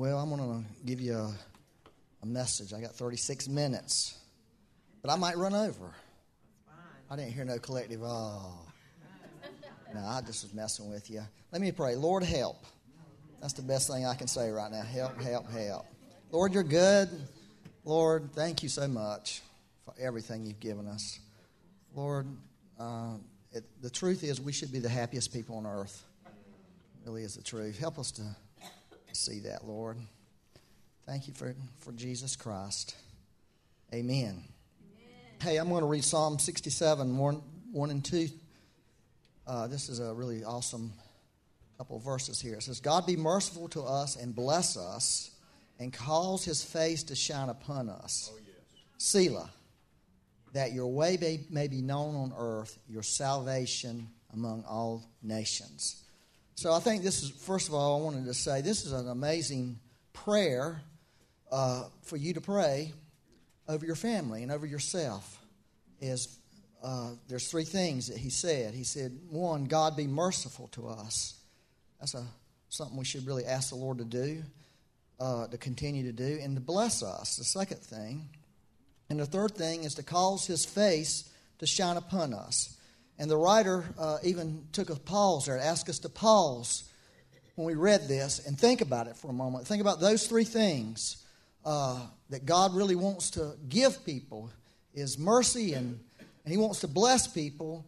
Well, I'm going to give you a, a message. I got 36 minutes, but I might run over. I didn't hear no collective, oh. No, I just was messing with you. Let me pray. Lord, help. That's the best thing I can say right now. Help, help, help. Lord, you're good. Lord, thank you so much for everything you've given us. Lord, uh, it, the truth is we should be the happiest people on earth. It really is the truth. Help us to see that, Lord. Thank you for, for Jesus Christ. Amen. Amen. Hey, I'm going to read Psalm 67, 1, 1 and 2. Uh, this is a really awesome couple of verses here. It says, God be merciful to us and bless us and cause his face to shine upon us. Oh, yes. Selah, that your way may, may be known on earth, your salvation among all nations. So I think this is, first of all, I wanted to say this is an amazing prayer uh, for you to pray over your family and over yourself. Is uh, there's three things that he said. He said, one, God be merciful to us. That's a something we should really ask the Lord to do, uh, to continue to do, and to bless us. The second thing, and the third thing is to cause His face to shine upon us. And the writer uh, even took a pause there, asked us to pause when we read this and think about it for a moment. Think about those three things uh, that God really wants to give people is mercy and, and He wants to bless people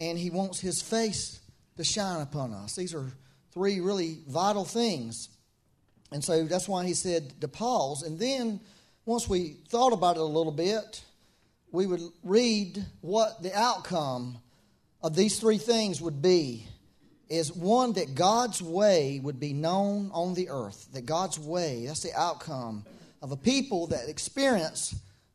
and He wants His face to shine upon us. These are three really vital things. And so that's why He said to pause. And then once we thought about it a little bit, we would read what the outcome of these three things would be is one that God's way would be known on the earth. That God's way, that's the outcome of a people that experience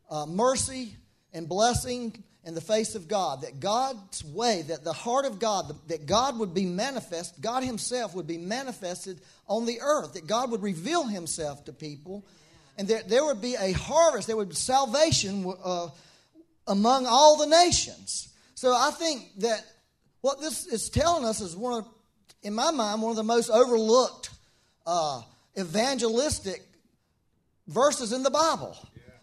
uh, mercy and blessing in the face of God. That God's way, that the heart of God, that God would be manifest, God Himself would be manifested on the earth. That God would reveal Himself to people. And there, there would be a harvest, there would be salvation uh, among all the nations. So I think that what this is telling us is one of, in my mind, one of the most overlooked uh, evangelistic verses in the Bible.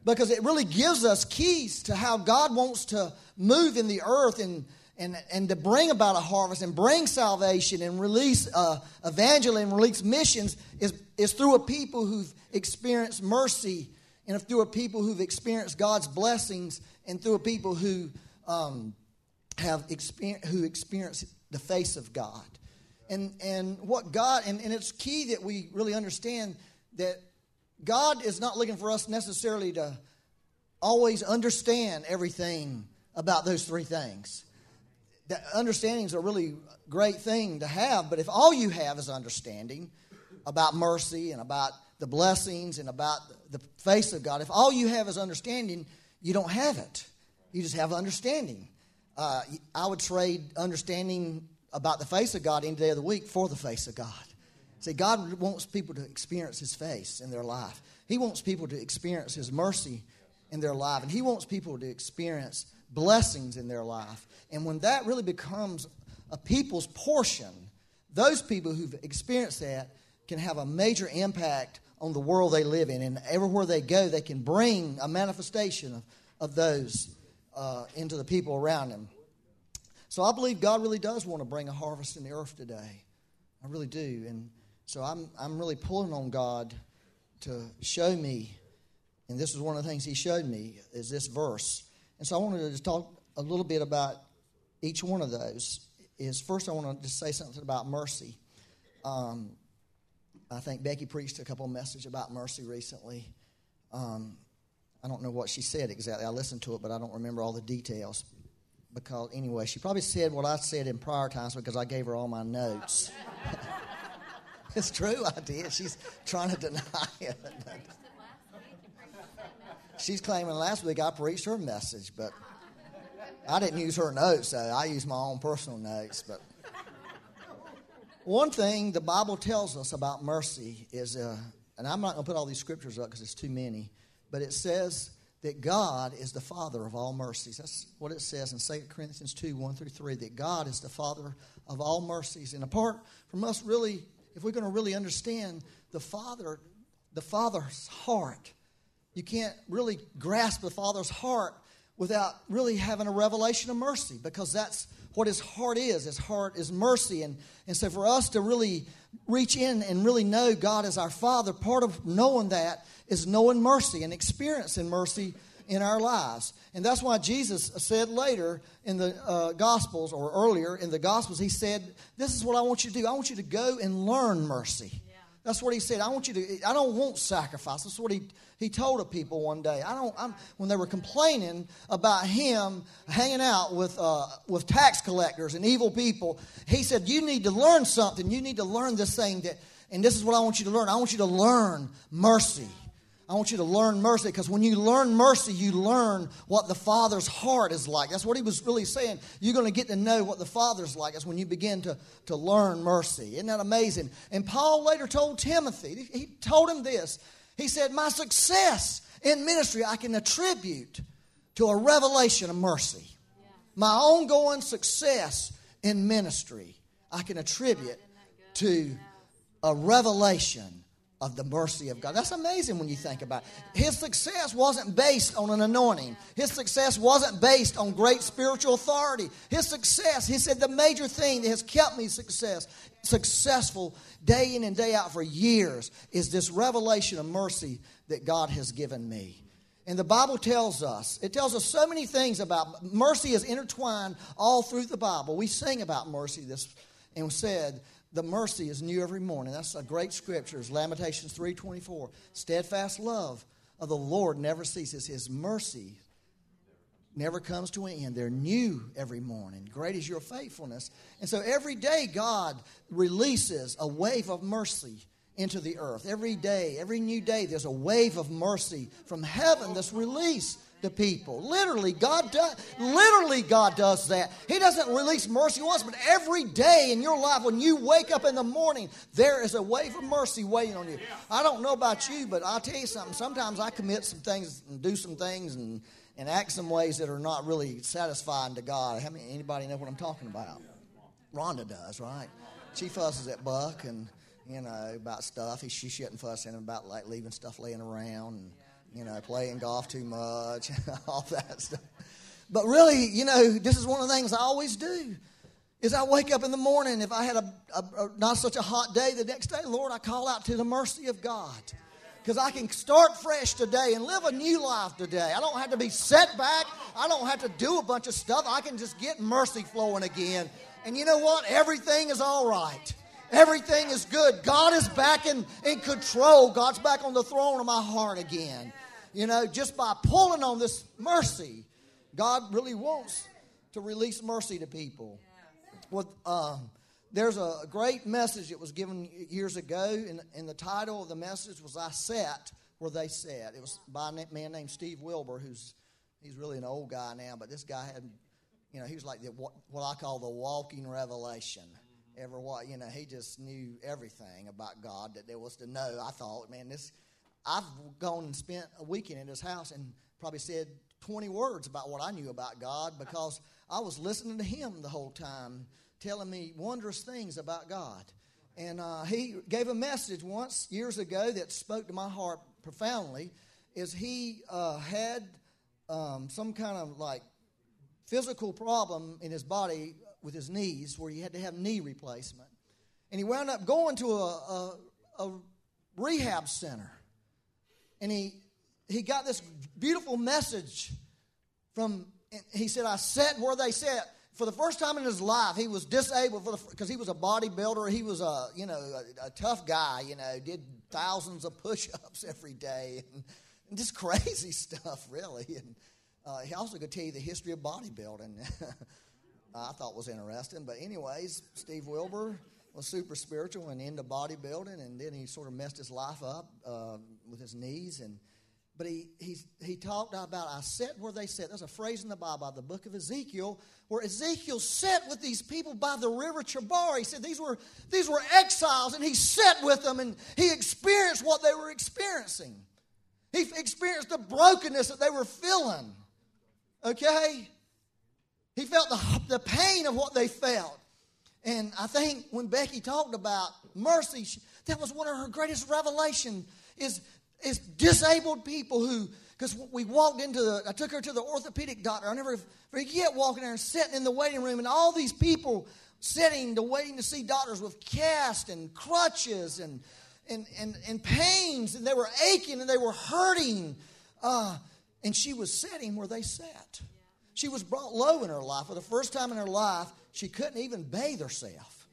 Because it really gives us keys to how God wants to move in the earth and, and, and to bring about a harvest and bring salvation and release uh, evangelism release missions is, is through a people who've experienced mercy and through a people who've experienced God's blessings and through a people who um, have experienced, who experience the face of God. And, and what God, and, and it's key that we really understand that God is not looking for us necessarily to always understand everything about those three things. The understanding is a really great thing to have, but if all you have is understanding about mercy and about the blessings and about the face of God, if all you have is understanding, you don't have it. You just have understanding. Uh, I would trade understanding about the face of God any day of the week for the face of God. See, God wants people to experience His face in their life. He wants people to experience His mercy in their life, and He wants people to experience blessings in their life. And when that really becomes a people's portion, those people who've experienced that can have a major impact on the world they live in. And everywhere they go, they can bring a manifestation of, of those uh, into the people around him. So I believe God really does want to bring a harvest in the earth today. I really do. And so I'm, I'm really pulling on God to show me, and this is one of the things He showed me, is this verse. And so I wanted to just talk a little bit about each one of those. Is first I want to just say something about mercy. Um, I think Becky preached a couple messages about mercy recently. Um, I don't know what she said exactly. I listened to it, but I don't remember all the details. Because, anyway, she probably said what I said in prior times because I gave her all my notes. it's true, I did. She's trying to deny it. She's claiming last week I preached her message, but I didn't use her notes, so I used my own personal notes. But one thing the Bible tells us about mercy is, uh, and I'm not going to put all these scriptures up because it's too many but it says that God is the Father of all mercies. That's what it says in 2 Corinthians 2 1 through 3, that God is the Father of all mercies. And apart from us, really, if we're going to really understand the Father, the Father's heart. You can't really grasp the Father's heart without really having a revelation of mercy because that's what his heart is. His heart is mercy. And, and so for us to really reach in and really know God as our Father, part of knowing that is knowing mercy and experiencing mercy in our lives. And that's why Jesus said later in the uh, Gospels, or earlier in the Gospels, he said, This is what I want you to do. I want you to go and learn mercy. That's what he said. I want you to, I don't want sacrifice. That's what he, he told the people one day. I don't, I'm, when they were complaining about him hanging out with, uh, with tax collectors and evil people, he said, You need to learn something. You need to learn this thing that, and this is what I want you to learn. I want you to learn mercy. I want you to learn mercy because when you learn mercy, you learn what the Father's heart is like. That's what he was really saying. You're going to get to know what the Father's like. That's when you begin to, to learn mercy. Isn't that amazing? And Paul later told Timothy, he told him this. He said, My success in ministry I can attribute to a revelation of mercy. My ongoing success in ministry I can attribute to a revelation of the mercy of God. That's amazing when you think about it. His success wasn't based on an anointing. His success wasn't based on great spiritual authority. His success, he said, the major thing that has kept me success, successful day in and day out for years is this revelation of mercy that God has given me. And the Bible tells us, it tells us so many things about mercy is intertwined all through the Bible. We sing about mercy this and said the mercy is new every morning. That's a great scripture. It's Lamentations 3.24. Steadfast love of the Lord never ceases. His mercy never comes to an end. They're new every morning. Great is your faithfulness. And so every day God releases a wave of mercy into the earth. Every day, every new day, there's a wave of mercy from heaven that's released to people. Literally, God does literally God does that. He doesn't release mercy once, but every day in your life when you wake up in the morning, there is a wave of mercy waiting on you. I don't know about you, but I'll tell you something. Sometimes I commit some things and do some things and, and act some ways that are not really satisfying to God. How many anybody know what I'm talking about? Rhonda does, right? She fusses at Buck and you know about stuff. He, she shouldn't about like leaving stuff laying around and you know, playing golf too much, all that stuff. But really, you know, this is one of the things I always do. Is I wake up in the morning, if I had a, a, a not such a hot day the next day, Lord, I call out to the mercy of God because I can start fresh today and live a new life today. I don't have to be set back. I don't have to do a bunch of stuff. I can just get mercy flowing again. And you know what? Everything is all right. Everything is good. God is back in, in control. God's back on the throne of my heart again. You know, just by pulling on this mercy, God really wants to release mercy to people. Well, uh, there's a great message that was given years ago, and, and the title of the message was "I Sat Where They Sat." It was by a man named Steve Wilbur, who's he's really an old guy now, but this guy had, you know, he was like the, what, what I call the walking revelation. Ever what you know, he just knew everything about God that there was to know. I thought, man, this I've gone and spent a weekend at his house and probably said 20 words about what I knew about God because I was listening to him the whole time, telling me wondrous things about God. And uh, he gave a message once years ago that spoke to my heart profoundly. Is he uh, had um, some kind of like physical problem in his body with his knees where he had to have knee replacement, and he wound up going to a, a, a rehab center and he he got this beautiful message from he said i sat where they sat. For the first time in his life he was disabled for because he was a bodybuilder. He was a you know a, a, tough guy you know did thousands of push-ups every day and, and just crazy stuff really. And uh, he also could tell you the history of bodybuilding. I thought was interesting. But anyways steve wilbur was super spiritual and into bodybuilding, and then he sort of messed his life up uh, with his knees. And but he he he talked about I sat where they sat. There's a phrase in the Bible, the book of Ezekiel, where Ezekiel sat with these people by the river Chebar. He said these were these were exiles, and he sat with them and he experienced what they were experiencing. He experienced the brokenness that they were feeling. Okay? He felt the, the pain of what they felt. And I think when Becky talked about mercy, that was one of her greatest revelation is, is disabled people who, because we walked into the, I took her to the orthopedic doctor. I never forget walking there and sitting in the waiting room and all these people sitting to waiting to see doctors with casts and crutches and, and, and, and pains and they were aching and they were hurting. Uh, and she was sitting where they sat. She was brought low in her life. For the first time in her life, she couldn't even bathe herself.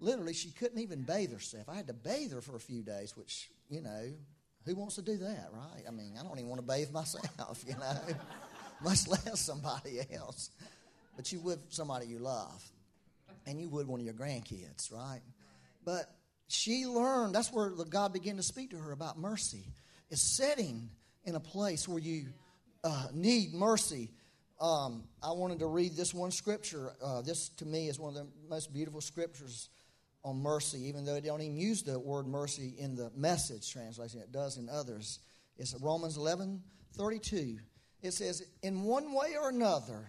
Literally, she couldn't even bathe herself. I had to bathe her for a few days, which, you know, who wants to do that, right? I mean, I don't even want to bathe myself, you know, much less somebody else. But you would somebody you love, and you would one of your grandkids, right? But she learned, that's where God began to speak to her about mercy, is sitting in a place where you uh, need mercy. Um, I wanted to read this one scripture. Uh, this, to me, is one of the most beautiful scriptures on mercy, even though it don't even use the word mercy in the message translation. It does in others. It's Romans 11 32. It says, In one way or another,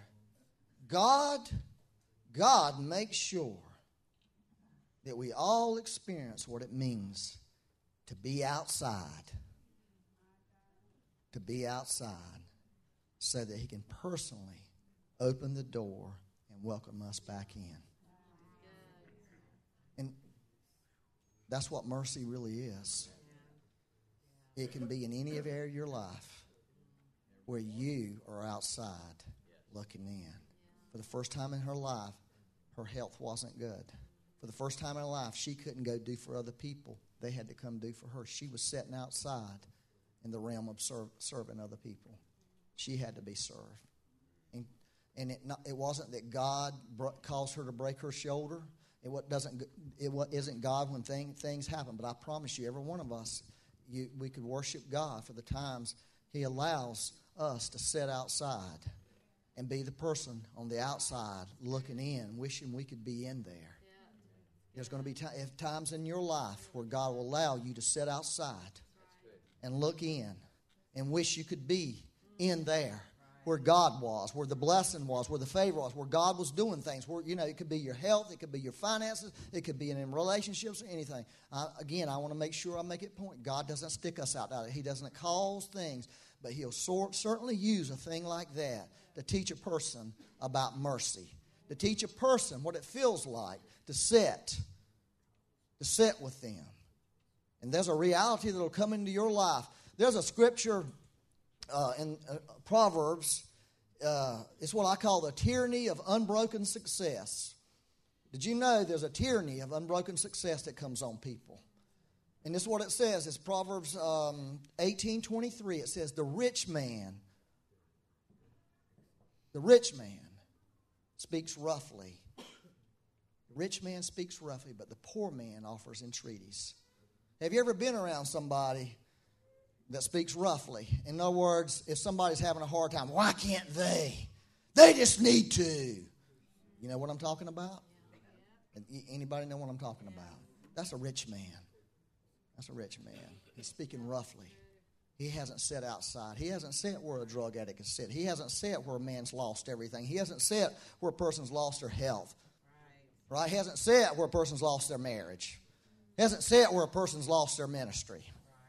God, God makes sure that we all experience what it means to be outside. To be outside so that he can personally open the door and welcome us back in. And that's what mercy really is. It can be in any area of your life where you are outside looking in. For the first time in her life, her health wasn't good. For the first time in her life, she couldn't go do for other people. They had to come do for her. She was sitting outside in the realm of serve, serving other people she had to be served. And, and it, not, it wasn't that God caused her to break her shoulder. It what doesn't. It isn't God when thing, things happen. But I promise you, every one of us, you, we could worship God for the times He allows us to sit outside and be the person on the outside looking in, wishing we could be in there. There's going to be t- times in your life where God will allow you to sit outside and look in and wish you could be in there where God was, where the blessing was, where the favor was, where God was doing things. Where you know, it could be your health, it could be your finances, it could be in relationships anything. Again, I want to make sure I make it point. God doesn't stick us out. He doesn't cause things, but He'll sort, certainly use a thing like that to teach a person about mercy, to teach a person what it feels like to sit, to sit with them. And there's a reality that'll come into your life. There's a scripture uh, in uh, Proverbs, uh, it's what I call the tyranny of unbroken success. Did you know there's a tyranny of unbroken success that comes on people? And this is what it says. It's Proverbs um, 18 23. It says, The rich man, the rich man speaks roughly. The rich man speaks roughly, but the poor man offers entreaties. Have you ever been around somebody that speaks roughly. In other words, if somebody's having a hard time, why can't they? They just need to. You know what I'm talking about? Anybody know what I'm talking about? That's a rich man. That's a rich man. He's speaking roughly. He hasn't said outside. He hasn't said where a drug addict can sit. He hasn't said where a man's lost everything. He hasn't said where a person's lost their health. Right? He hasn't said where a person's lost their marriage. He hasn't said where a person's lost their ministry.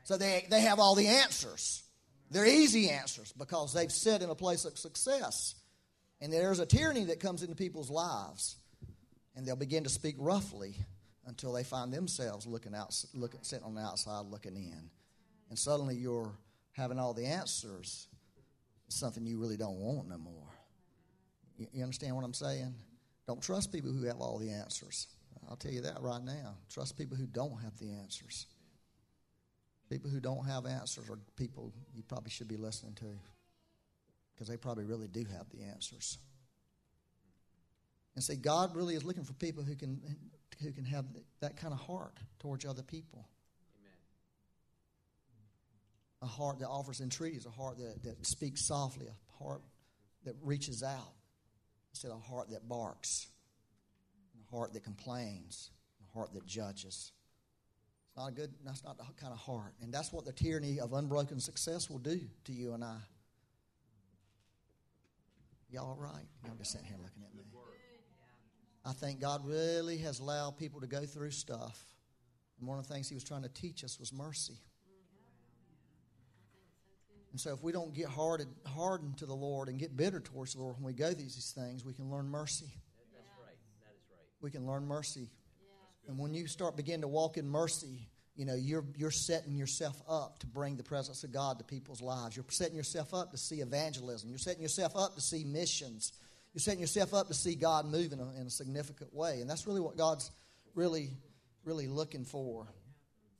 So they, they have all the answers. They're easy answers because they've sit in a place of success. And there's a tyranny that comes into people's lives. And they'll begin to speak roughly until they find themselves looking out, looking, sitting on the outside looking in. And suddenly you're having all the answers. It's something you really don't want no more. You, you understand what I'm saying? Don't trust people who have all the answers. I'll tell you that right now. Trust people who don't have the answers. People who don't have answers are people you probably should be listening to because they probably really do have the answers. And see, God really is looking for people who can who can have that kind of heart towards other people. A heart that offers entreaties, a heart that, that speaks softly, a heart that reaches out instead of a heart that barks, a heart that complains, a heart that judges. It's not a good, that's not the kind of heart. And that's what the tyranny of unbroken success will do to you and I. Y'all all right? Y'all just sitting here looking at me. I think God really has allowed people to go through stuff And one of the things he was trying to teach us was mercy. And so, if we don't get hardened, hardened to the Lord and get bitter towards the Lord when we go through these things, we can learn mercy. That's right. That is right. We can learn mercy. And when you start begin to walk in mercy, you know, you're, you're setting yourself up to bring the presence of God to people's lives. You're setting yourself up to see evangelism. You're setting yourself up to see missions. You're setting yourself up to see God move in a, in a significant way. And that's really what God's really, really looking for.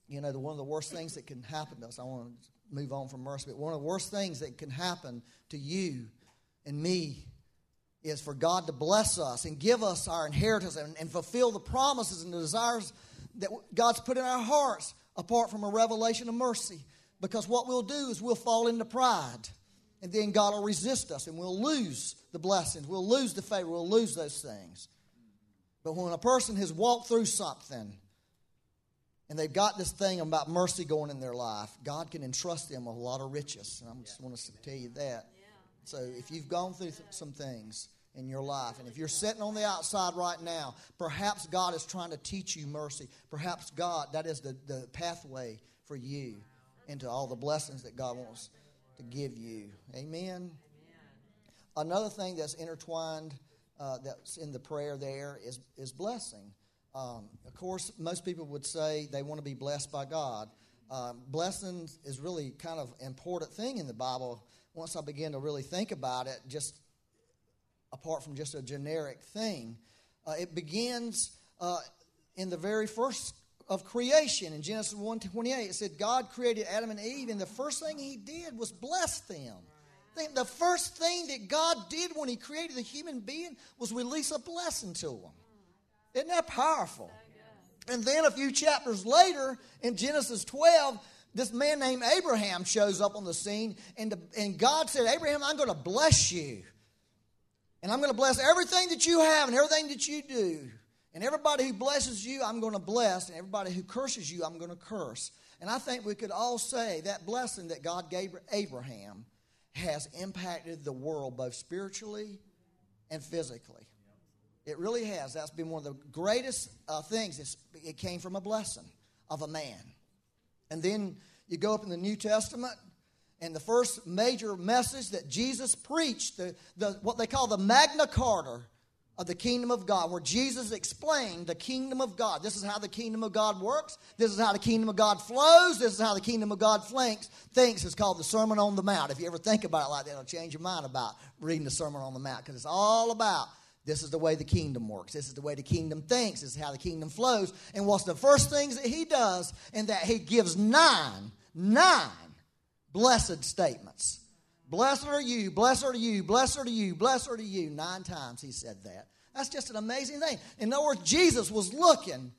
You know, the, one of the worst things that can happen to us, I want to move on from mercy, but one of the worst things that can happen to you and me is for God to bless us and give us our inheritance and, and fulfill the promises and the desires that God's put in our hearts apart from a revelation of mercy. Because what we'll do is we'll fall into pride. And then God will resist us and we'll lose the blessings. We'll lose the favor. We'll lose those things. But when a person has walked through something and they've got this thing about mercy going in their life, God can entrust them with a lot of riches. And I just want to tell you that. So if you've gone through some things in your life, and if you're sitting on the outside right now, perhaps God is trying to teach you mercy. Perhaps God, that is the, the pathway for you into all the blessings that God wants to give you. Amen. Another thing that's intertwined uh, that's in the prayer there is, is blessing. Um, of course, most people would say they want to be blessed by God. Um, blessing is really kind of important thing in the Bible. Once I begin to really think about it, just apart from just a generic thing, uh, it begins uh, in the very first of creation in Genesis 1:28. It said God created Adam and Eve, and the first thing He did was bless them. The first thing that God did when He created the human being was release a blessing to them. Isn't that powerful? And then a few chapters later, in Genesis 12, this man named Abraham shows up on the scene, and, the, and God said, Abraham, I'm going to bless you. And I'm going to bless everything that you have and everything that you do. And everybody who blesses you, I'm going to bless. And everybody who curses you, I'm going to curse. And I think we could all say that blessing that God gave Abraham has impacted the world both spiritually and physically. It really has. That's been one of the greatest uh, things. It's, it came from a blessing of a man. And then you go up in the New Testament, and the first major message that Jesus preached, the, the, what they call the Magna Carta of the kingdom of God, where Jesus explained the kingdom of God. This is how the kingdom of God works. This is how the kingdom of God flows. This is how the kingdom of God thinks. Thinks is called the Sermon on the Mount. If you ever think about it like that, it'll change your mind about reading the Sermon on the Mount because it's all about this is the way the kingdom works. This is the way the kingdom thinks. This is how the kingdom flows. And what's the first things that he does? And that he gives nine, nine blessed statements. Blessed are you, blessed are you, blessed are you, blessed are you. Nine times he said that. That's just an amazing thing. In other words, Jesus was looking,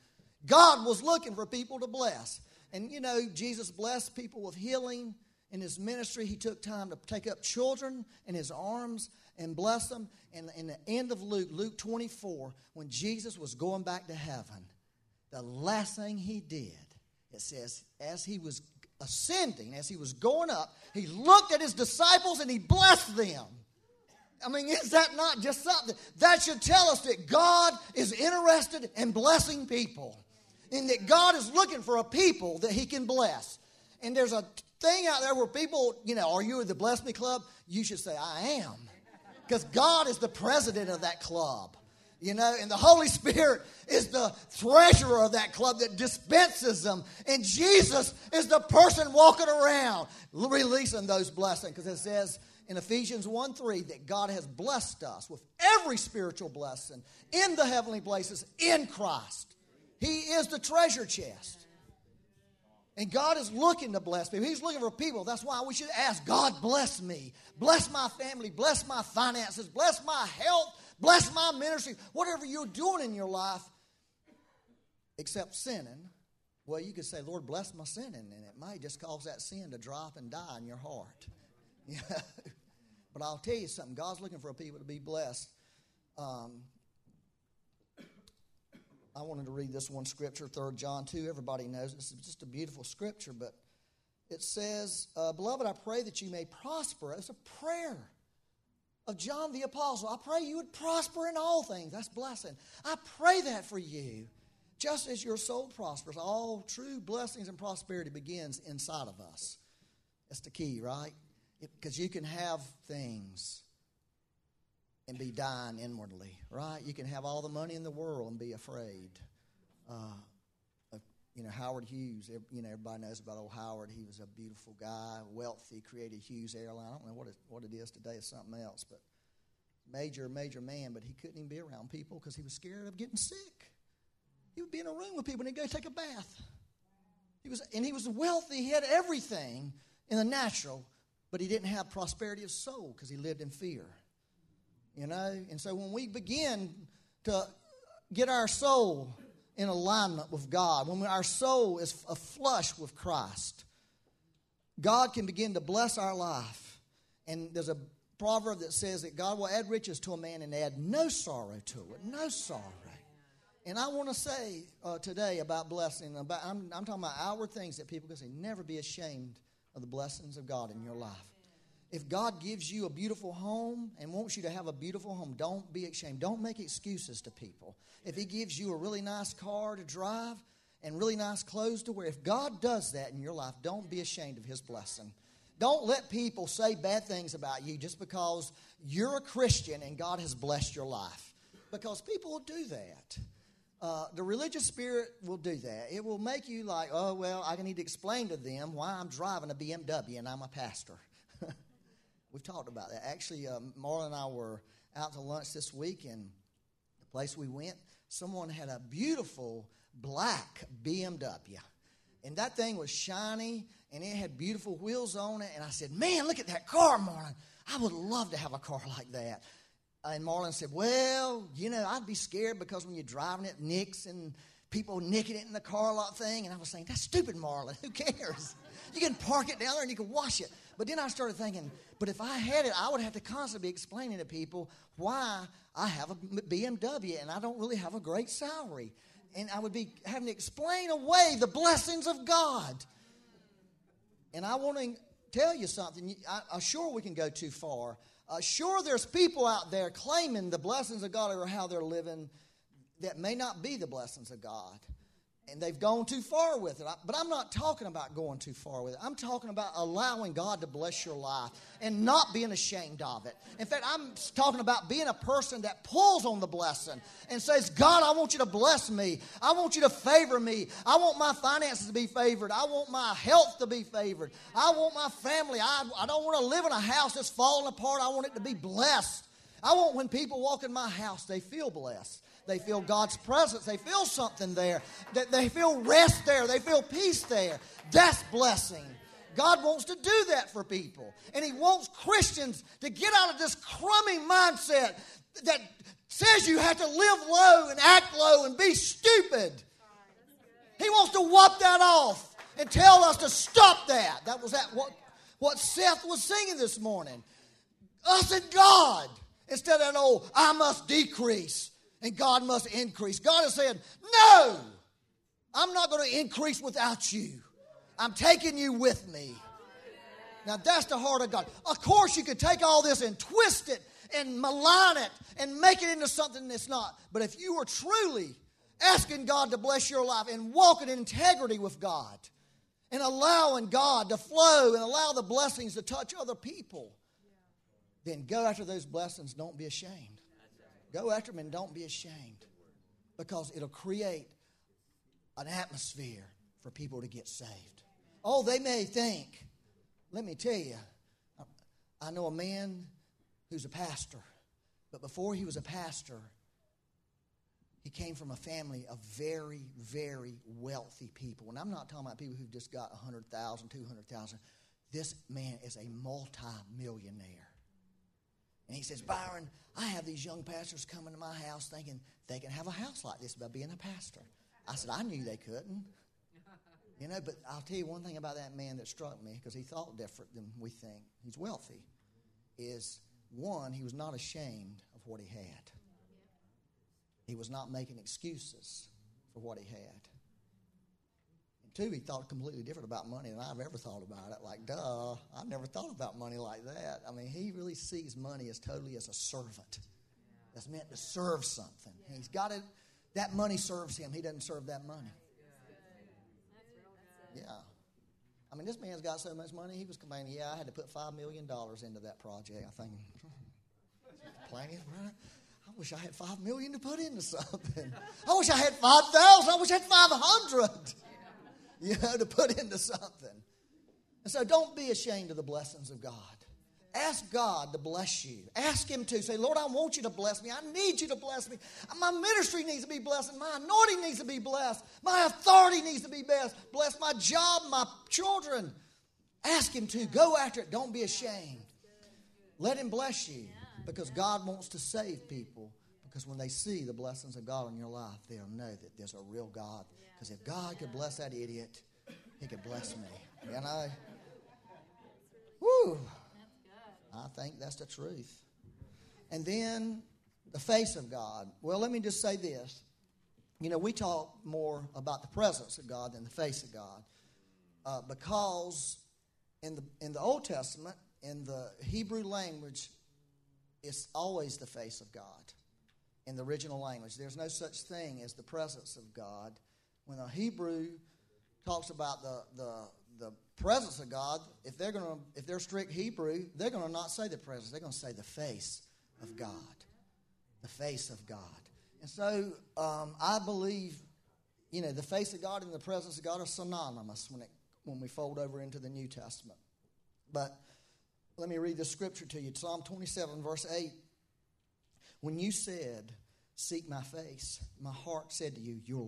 God was looking for people to bless. And you know, Jesus blessed people with healing. In his ministry, he took time to take up children in his arms and bless them. And in the end of Luke, Luke 24, when Jesus was going back to heaven, the last thing he did, it says, as he was ascending, as he was going up, he looked at his disciples and he blessed them. I mean, is that not just something? That should tell us that God is interested in blessing people and that God is looking for a people that he can bless. And there's a thing out there where people, you know, are you in the Bless Me Club? You should say, I am. Because God is the president of that club. You know, and the Holy Spirit is the treasurer of that club that dispenses them. And Jesus is the person walking around releasing those blessings. Because it says in Ephesians 1 3 that God has blessed us with every spiritual blessing in the heavenly places in Christ. He is the treasure chest. And God is looking to bless people. He's looking for people. That's why we should ask God, bless me. Bless my family. Bless my finances. Bless my health. Bless my ministry. Whatever you're doing in your life, except sinning, well, you could say, Lord, bless my sinning. And it might just cause that sin to drop and die in your heart. but I'll tell you something God's looking for people to be blessed. Um, I wanted to read this one scripture, 3 John 2. Everybody knows this is just a beautiful scripture, but it says, uh, Beloved, I pray that you may prosper. It's a prayer of John the Apostle. I pray you would prosper in all things. That's blessing. I pray that for you. just as your soul prospers, all true blessings and prosperity begins inside of us. That's the key, right? Because you can have things and be dying inwardly, right? You can have all the money in the world and be afraid. Uh, you know, Howard Hughes, you know, everybody knows about old Howard. He was a beautiful guy, wealthy, created Hughes Airline. I don't know what it, what it is today, it's something else, but major, major man, but he couldn't even be around people because he was scared of getting sick. He would be in a room with people and he'd go take a bath. He was, and he was wealthy, he had everything in the natural, but he didn't have prosperity of soul because he lived in fear. You know? And so when we begin to get our soul in alignment with God, when our soul is a flush with Christ, God can begin to bless our life. And there's a proverb that says that God will add riches to a man and add no sorrow to it. No sorrow. And I want to say uh, today about blessing, about, I'm, I'm talking about outward things that people can say, never be ashamed of the blessings of God in your life. If God gives you a beautiful home and wants you to have a beautiful home, don't be ashamed. Don't make excuses to people. If He gives you a really nice car to drive and really nice clothes to wear, if God does that in your life, don't be ashamed of His blessing. Don't let people say bad things about you just because you're a Christian and God has blessed your life. Because people will do that. Uh, the religious spirit will do that. It will make you like, oh, well, I need to explain to them why I'm driving a BMW and I'm a pastor. We've talked about that. Actually, uh, Marla and I were out to lunch this week, and the place we went, someone had a beautiful black BMW. And that thing was shiny, and it had beautiful wheels on it. And I said, Man, look at that car, Marlon. I would love to have a car like that. And Marlon said, Well, you know, I'd be scared because when you're driving it, nicks and people nicking it in the car lot thing. And I was saying, That's stupid, Marlon. Who cares? You can park it down there and you can wash it. But then I started thinking, but if I had it, I would have to constantly be explaining to people why I have a BMW and I don't really have a great salary. And I would be having to explain away the blessings of God. And I want to tell you something. I, am sure we can go too far. Uh, sure, there's people out there claiming the blessings of God or how they're living that may not be the blessings of God and they've gone too far with it. But I'm not talking about going too far with it. I'm talking about allowing God to bless your life and not being ashamed of it. In fact, I'm talking about being a person that pulls on the blessing and says, God, I want you to bless me. I want you to favor me. I want my finances to be favored. I want my health to be favored. I want my family. I, I don't want to live in a house that's falling apart. I want it to be blessed. I want when people walk in my house, they feel blessed. They feel God's presence. They feel something there. They feel rest there. They feel peace there. That's blessing. God wants to do that for people. And He wants Christians to get out of this crummy mindset that says you have to live low and act low and be stupid. He wants to wipe that off and tell us to stop that. That was that what, what Seth was singing this morning. Us and God. Instead of an old, I must decrease and God must increase. God has said, No, I'm not going to increase without you. I'm taking you with me. Now that's the heart of God. Of course, you could take all this and twist it and malign it and make it into something that's not. But if you are truly asking God to bless your life and walking in integrity with God and allowing God to flow and allow the blessings to touch other people, then go after those blessings. Don't be ashamed. Go after them and don't be ashamed because it'll create an atmosphere for people to get saved. Oh, they may think, let me tell you, I know a man who's a pastor, but before he was a pastor, he came from a family of very, very wealthy people. And I'm not talking about people who've just got 100,000, 200,000. This man is a multi-millionaire. And he says, Byron, I have these young pastors coming to my house thinking they can have a house like this by being a pastor. I said, I knew they couldn't. You know, but I'll tell you one thing about that man that struck me because he thought different than we think. He's wealthy. Is one, he was not ashamed of what he had. He was not making excuses for what he had. Two, he thought completely different about money than I've ever thought about it. Like, duh, I've never thought about money like that. I mean, he really sees money as totally as a servant that's meant to serve something. He's got it That money serves him. He doesn't serve that money. Yeah. I mean, this man's got so much money, he was complaining, yeah, I had to put $5 million into that project. I think, plenty. I wish I had 5 million to put into something. I wish I had 5000 I wish I had 500 you know, to put into something. And so don't be ashamed of the blessings of God. Ask God to bless you. Ask Him to. Say, Lord, I want you to bless me. I need you to bless me. My ministry needs to be blessed. My anointing needs to be blessed. My authority needs to be blessed. Bless my job, my children. Ask Him to. Go after it. Don't be ashamed. Let Him bless you because God wants to save people. Because when they see the blessings of God in your life, they'll know that there's a real God. Because if God could bless that idiot, He could bless me. You know? Woo! I think that's the truth. And then the face of God. Well, let me just say this. You know, we talk more about the presence of God than the face of God uh, because in the, in the Old Testament, in the Hebrew language, it's always the face of God in the original language. There's no such thing as the presence of God. When a Hebrew talks about the, the, the presence of God, if they're going to, if they're strict Hebrew, they're going to not say the presence. They're going to say the face of God, the face of God. And so um, I believe, you know, the face of God and the presence of God are synonymous when it when we fold over into the New Testament. But let me read the scripture to you. Psalm 27, verse 8. When you said, Seek my face, my heart said to you, Your,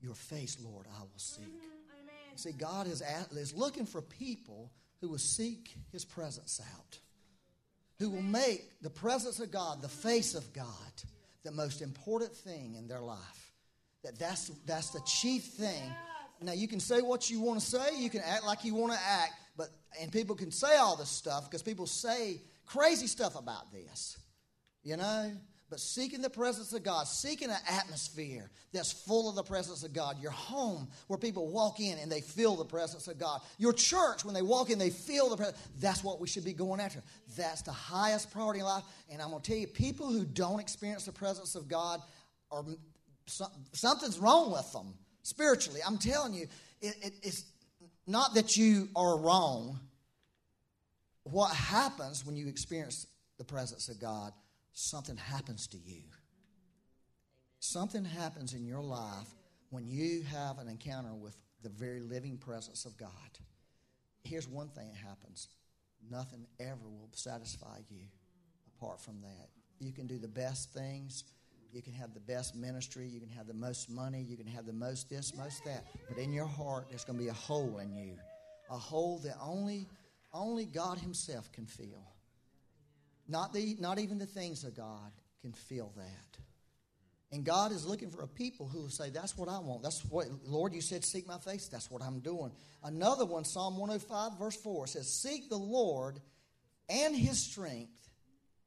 your face, Lord, I will seek. Mm-hmm. See, God is, at, is looking for people who will seek His presence out, who will make the presence of God, the face of God, the most important thing in their life. That that's, that's the chief thing. Now, you can say what you want to say, you can act like you want to act, but and people can say all this stuff because people say crazy stuff about this, you know. But seeking the presence of God, seeking an atmosphere that's full of the presence of God. Your home where people walk in and they feel the presence of God. Your church, when they walk in, they feel the presence. That's what we should be going after. That's the highest priority in life. And I'm going to tell you, people who don't experience the presence of God are something's wrong with them spiritually. I'm telling you, it, it, it's not that you are wrong. What happens when you experience the presence of God? Something happens to you. Something happens in your life when you have an encounter with the very living presence of God. Here's one thing that happens nothing ever will satisfy you apart from that. You can do the best things. You can have the best ministry. You can have the most money. You can have the most this, most that. But in your heart, there's going to be a hole in you. A hole that only, only God Himself can fill. Not, the, not even the things of God can feel that. And God is looking for a people who will say, That's what I want. That's what, Lord, you said, Seek my face. That's what I'm doing. Another one, Psalm 105, verse 4 says, Seek the Lord and his strength,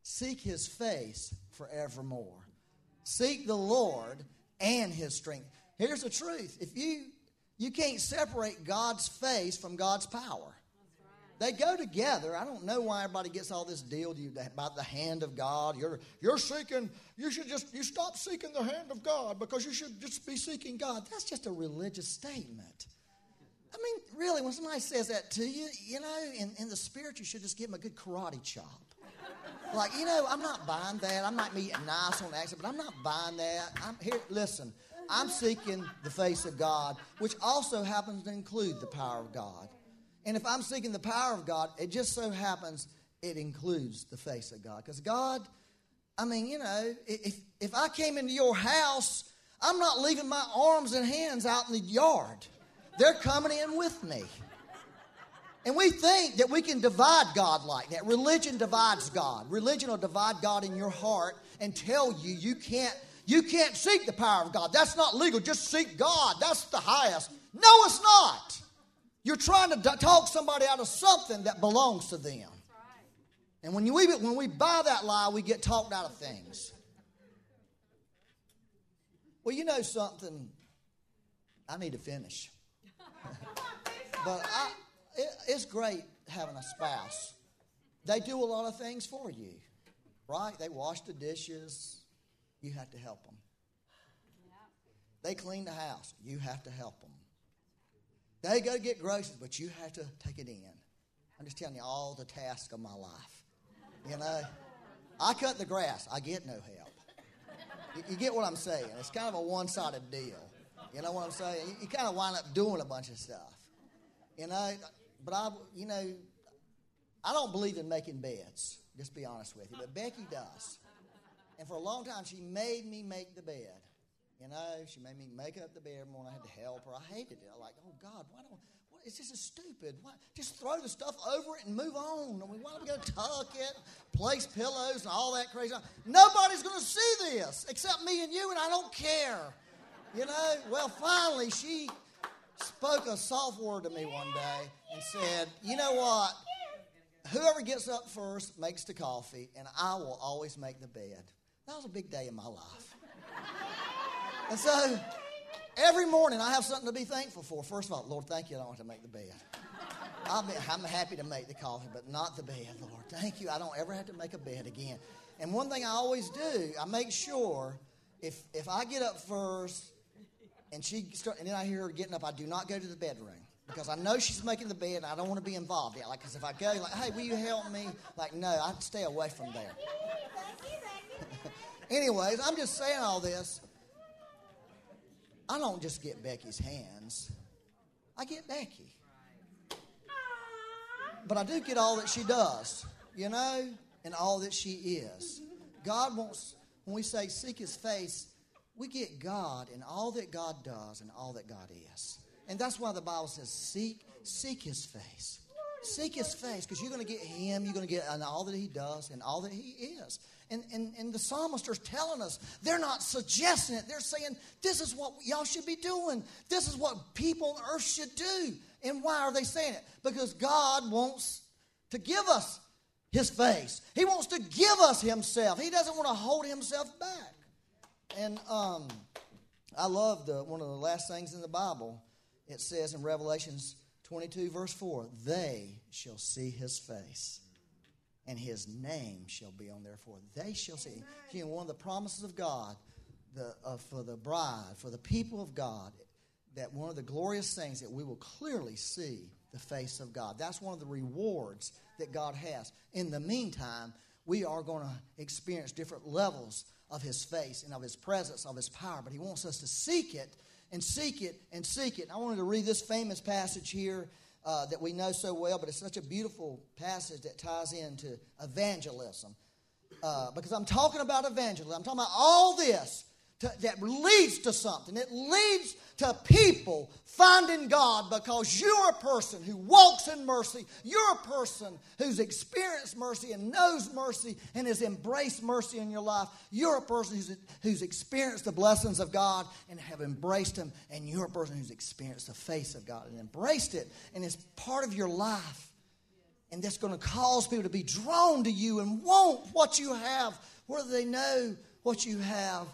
seek his face forevermore. Seek the Lord and his strength. Here's the truth if you, you can't separate God's face from God's power. They go together. I don't know why everybody gets all this deal about the hand of God. You're, you're seeking, you should just, you stop seeking the hand of God because you should just be seeking God. That's just a religious statement. I mean, really, when somebody says that to you, you know, in, in the spirit, you should just give them a good karate chop. Like, you know, I'm not buying that. I'm not being nice on accident, but I'm not buying that. I'm here, listen, I'm seeking the face of God, which also happens to include the power of God. And if I'm seeking the power of God, it just so happens it includes the face of God. Because God, I mean, you know, if, if I came into your house, I'm not leaving my arms and hands out in the yard. They're coming in with me. And we think that we can divide God like that. Religion divides God. Religion will divide God in your heart and tell you you can't you can't seek the power of God. That's not legal. Just seek God. That's the highest. No, it's not. You're trying to talk somebody out of something that belongs to them. And when, you, when we buy that lie, we get talked out of things. Well, you know something? I need to finish. but I, it, it's great having a spouse. They do a lot of things for you, right? They wash the dishes. You have to help them. They clean the house. You have to help them. They go to get groceries, but you have to take it in. I'm just telling you all the tasks of my life. You know, I cut the grass. I get no help. You, you get what I'm saying? It's kind of a one-sided deal. You know what I'm saying? You, you kind of wind up doing a bunch of stuff. You know, but I, you know, I don't believe in making beds. Just be honest with you. But Becky does. And for a long time, she made me make the bed. You know, she made me make up the bed every morning. I had to help her. I hated it. I like, oh God, why don't? What, it's just stupid. Why, just throw the stuff over it and move on. Why don't we go tuck it, place pillows, and all that crazy? Nobody's going to see this except me and you, and I don't care. You know. Well, finally, she spoke a soft word to me one day and said, "You know what? Whoever gets up first makes the coffee, and I will always make the bed." That was a big day in my life. And so every morning I have something to be thankful for. First of all, Lord, thank you. I don't have to make the bed. i am happy to make the coffee, but not the bed, Lord. Thank you. I don't ever have to make a bed again. And one thing I always do, I make sure if if I get up first and she start, and then I hear her getting up, I do not go to the bedroom because I know she's making the bed and I don't want to be involved yet. Like, because if I go, like, hey, will you help me? Like, no, I stay away from there. Anyways, I'm just saying all this I don't just get Becky's hands, I get Becky. But I do get all that she does, you know, and all that she is. God wants, when we say seek his face, we get God and all that God does and all that God is. And that's why the Bible says, seek, seek his face. Seek his face because you're going to get him, you're going to get and all that he does and all that he is. And, and, and the psalmist are telling us, they're not suggesting it. They're saying, this is what y'all should be doing. This is what people on earth should do. And why are they saying it? Because God wants to give us his face. He wants to give us himself. He doesn't want to hold himself back. And um, I love the, one of the last things in the Bible. It says in Revelations 22, verse 4, they shall see his face and his name shall be on there for they shall see. Know, one of the promises of God the, uh, for the bride, for the people of God, that one of the glorious things that we will clearly see the face of God. That's one of the rewards that God has. In the meantime, we are going to experience different levels of his face and of his presence, of his power, but he wants us to seek it and seek it and seek it. I wanted to read this famous passage here uh, that we know so well, but it's such a beautiful passage that ties into evangelism. Uh, because I'm talking about evangelism. I'm talking about all this to, that leads to something. It leads to people finding God because you're a person who walks in mercy. You're a person who's experienced mercy and knows mercy and has embraced mercy in your life. You're a person who's, who's experienced the blessings of God and have embraced them. And you're a person who's experienced the face of God and embraced it. And it's part of your life. And that's going to cause people to be drawn to you and want what you have, whether they know what you have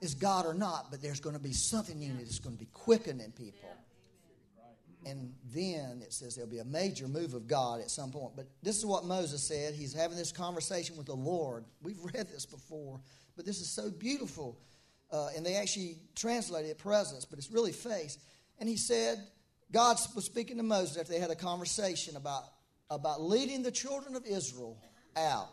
is God or not, but there's going to be something in it that's going to be quickening people. And then it says there'll be a major move of God at some point. But this is what Moses said. He's having this conversation with the Lord. We've read this before, but this is so beautiful. Uh, and they actually translated it presence, but it's really face. And he said, God was speaking to Moses after they had a conversation about, about leading the children of Israel out.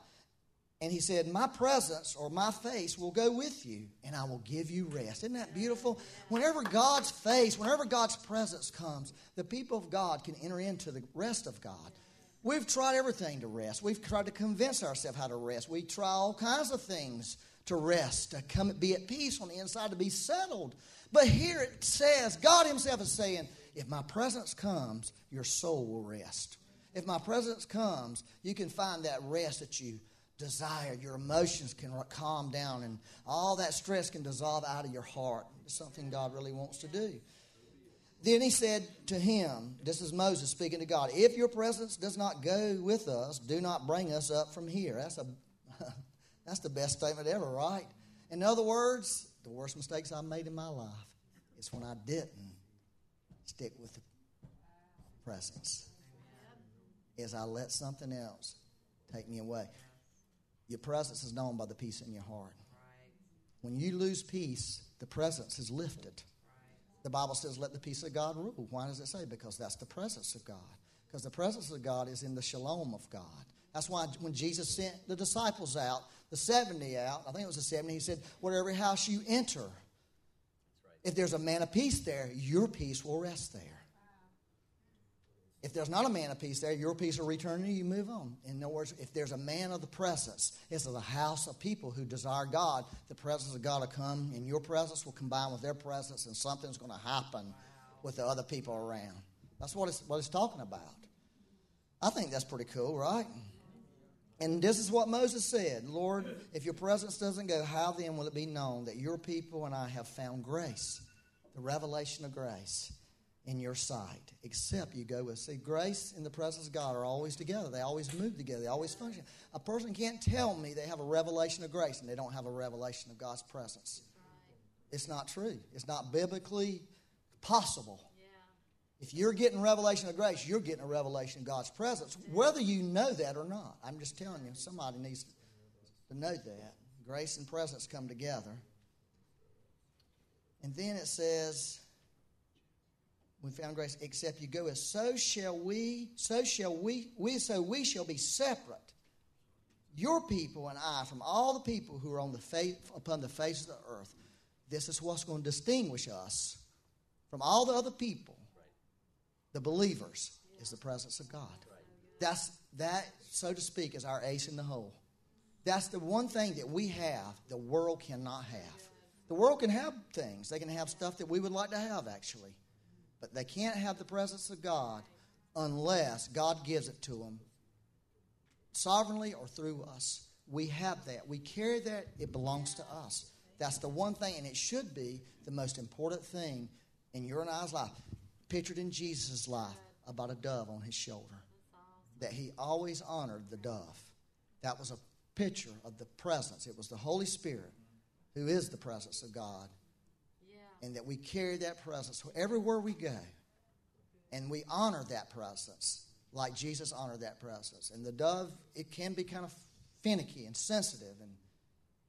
And he said, My presence or my face will go with you, and I will give you rest. Isn't that beautiful? Whenever God's face, whenever God's presence comes, the people of God can enter into the rest of God. We've tried everything to rest. We've tried to convince ourselves how to rest. We try all kinds of things to rest, to come be at peace on the inside, to be settled. But here it says, God Himself is saying, if my presence comes, your soul will rest. If my presence comes, you can find that rest that you desire. Your emotions can calm down, and all that stress can dissolve out of your heart. It's something God really wants to do. Then he said to him, This is Moses speaking to God, If your presence does not go with us, do not bring us up from here. That's, a, that's the best statement ever, right? In other words, the worst mistakes I've made in my life is when I didn't stick with the presence, is I let something else take me away. Your presence is known by the peace in your heart. When you lose peace, the presence is lifted. The Bible says, let the peace of God rule. Why does it say? Because that's the presence of God. Because the presence of God is in the shalom of God. That's why when Jesus sent the disciples out, the 70 out, I think it was the 70, he said, whatever house you enter, if there's a man of peace there, your peace will rest there. If there's not a man of peace there, your peace will return to you, you move on. In other words, if there's a man of the presence, it's a house of people who desire God, the presence of God will come, and your presence will combine with their presence, and something's going to happen with the other people around. That's what it's, what it's talking about. I think that's pretty cool, right? And this is what Moses said Lord, if your presence doesn't go, how then will it be known that your people and I have found grace, the revelation of grace? In your sight, except you go with. See, grace and the presence of God are always together. They always move together. They always function. A person can't tell me they have a revelation of grace and they don't have a revelation of God's presence. It's not true. It's not biblically possible. If you're getting revelation of grace, you're getting a revelation of God's presence, whether you know that or not. I'm just telling you, somebody needs to know that. Grace and presence come together. And then it says, we found grace, except you go as so shall we, so shall we, we so we shall be separate. Your people and I from all the people who are on the face, upon the face of the earth. This is what's going to distinguish us from all the other people. The believers is the presence of God. That's that, so to speak, is our ace in the hole. That's the one thing that we have the world cannot have. The world can have things. They can have stuff that we would like to have, actually. But they can't have the presence of God unless God gives it to them sovereignly or through us. We have that. We carry that. It belongs to us. That's the one thing, and it should be the most important thing in your and I's life. Pictured in Jesus' life about a dove on his shoulder. That he always honored the dove. That was a picture of the presence. It was the Holy Spirit who is the presence of God and that we carry that presence everywhere we go. And we honor that presence like Jesus honored that presence. And the dove, it can be kind of finicky and sensitive and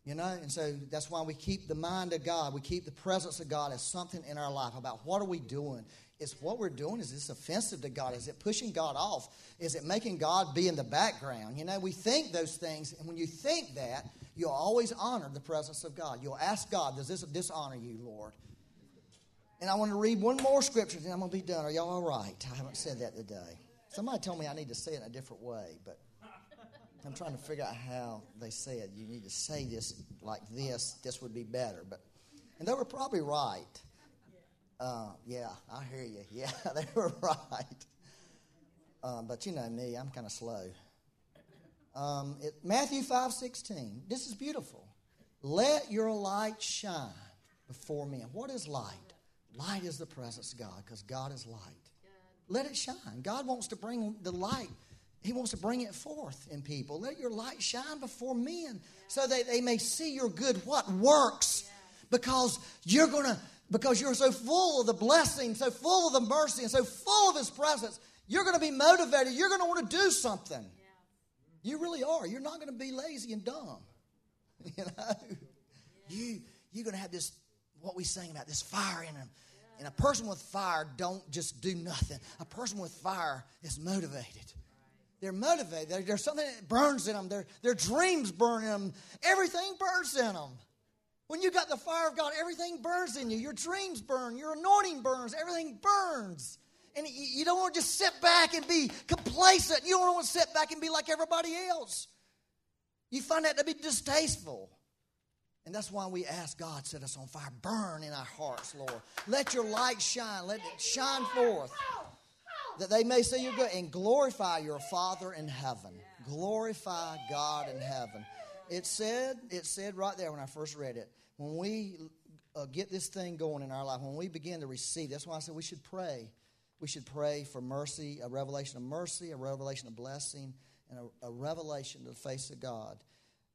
you know, and so that's why we keep the mind of God, we keep the presence of God as something in our life about what are we doing? Is what we're doing, is this offensive to God? Is it pushing God off? Is it making God be in the background? You know, we think those things, and when you think that, you'll always honor the presence of God. You'll ask God, does this dishonor you, Lord? And I want to read one more scripture, and I'm going to be done. Are y'all all right? I haven't said that today. Somebody told me I need to say it in a different way, but I'm trying to figure out how they said you need to say this like this. This would be better, but and they were probably right. Uh, yeah, I hear you. Yeah, they were right. Um, but you know me, I'm kind of slow. Um, it, Matthew five sixteen. This is beautiful. Let your light shine before men. What is light? Light is the presence of God because God is light. Let it shine. God wants to bring the light. He wants to bring it forth in people. Let your light shine before men so that they may see your good what works because you're going to because you're so full of the blessing, so full of the mercy and so full of his presence, you're going to be motivated. You're going to want to do something. You really are. You're not going to be lazy and dumb. You know? You you're going to have this what we sing about this fire in them and a person with fire don't just do nothing. A person with fire is motivated. They're motivated. There's something that burns in them. Their, their dreams burn in them. Everything burns in them. When you got the fire of God, everything burns in you. Your dreams burn. Your anointing burns. Everything burns. And you don't want to just sit back and be complacent. You don't want to sit back and be like everybody else. You find that to be distasteful. And that's why we ask God, set us on fire. Burn in our hearts, Lord. Let your light shine. Let it shine forth. That they may see your good and glorify your Father in heaven. Glorify God in heaven. It said, it said right there when I first read it, when we uh, get this thing going in our life, when we begin to receive, that's why I said we should pray. We should pray for mercy, a revelation of mercy, a revelation of blessing, and a, a revelation to the face of God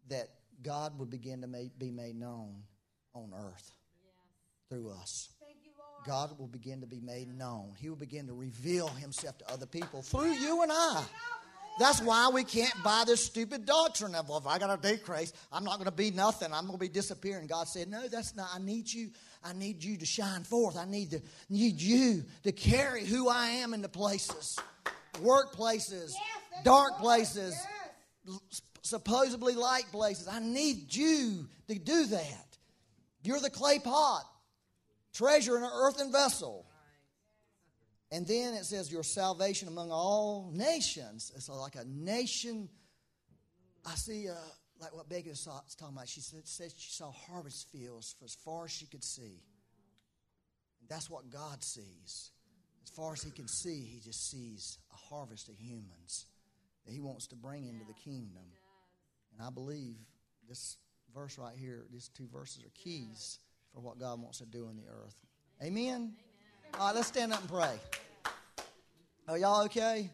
that God would begin to be made known on earth through us. God will begin to be made known. He will begin to reveal himself to other people through you and I. That's why we can't buy this stupid doctrine of, well, if I got a decrease, I'm not going to be nothing. I'm going to be disappearing. God said, no, that's not. I need you. I need you to shine forth. I need to need you to carry who I am into places, workplaces, Yes, dark places, Yes. Supposedly like places. I need you to do that. You're the clay pot, treasure in an earthen vessel. And then it says your salvation among all nations. It's like a nation. I see, uh, like what Becky was talking about. She said, said she saw harvest fields for as far as she could see. That's what God sees. As far as He can see, He just sees a harvest of humans that He wants to bring into the kingdom. And I believe this verse right here, these two verses are keys for what God wants to do in the earth. Amen? All right, let's stand up and pray. Are y'all okay?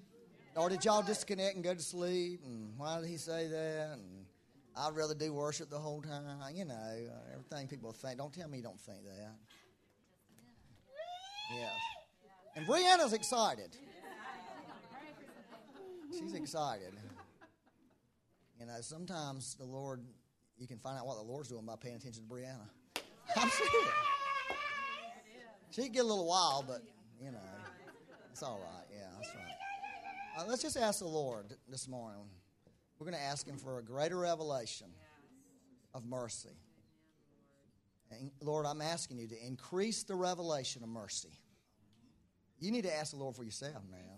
Or did y'all disconnect and go to sleep? And why did he say that? And I'd rather do worship the whole time. You know, uh, everything people think. Don't tell me you don't think that. Yes. And Brianna's excited. She's excited. You know, sometimes the Lord, you can find out what the Lord's doing by paying attention to Brianna. She can get a little wild, but, you know, it's all right. Yeah, that's right. Uh, let's just ask the Lord this morning. We're going to ask Him for a greater revelation of mercy. And Lord, I'm asking you to increase the revelation of mercy. You need to ask the Lord for yourself now.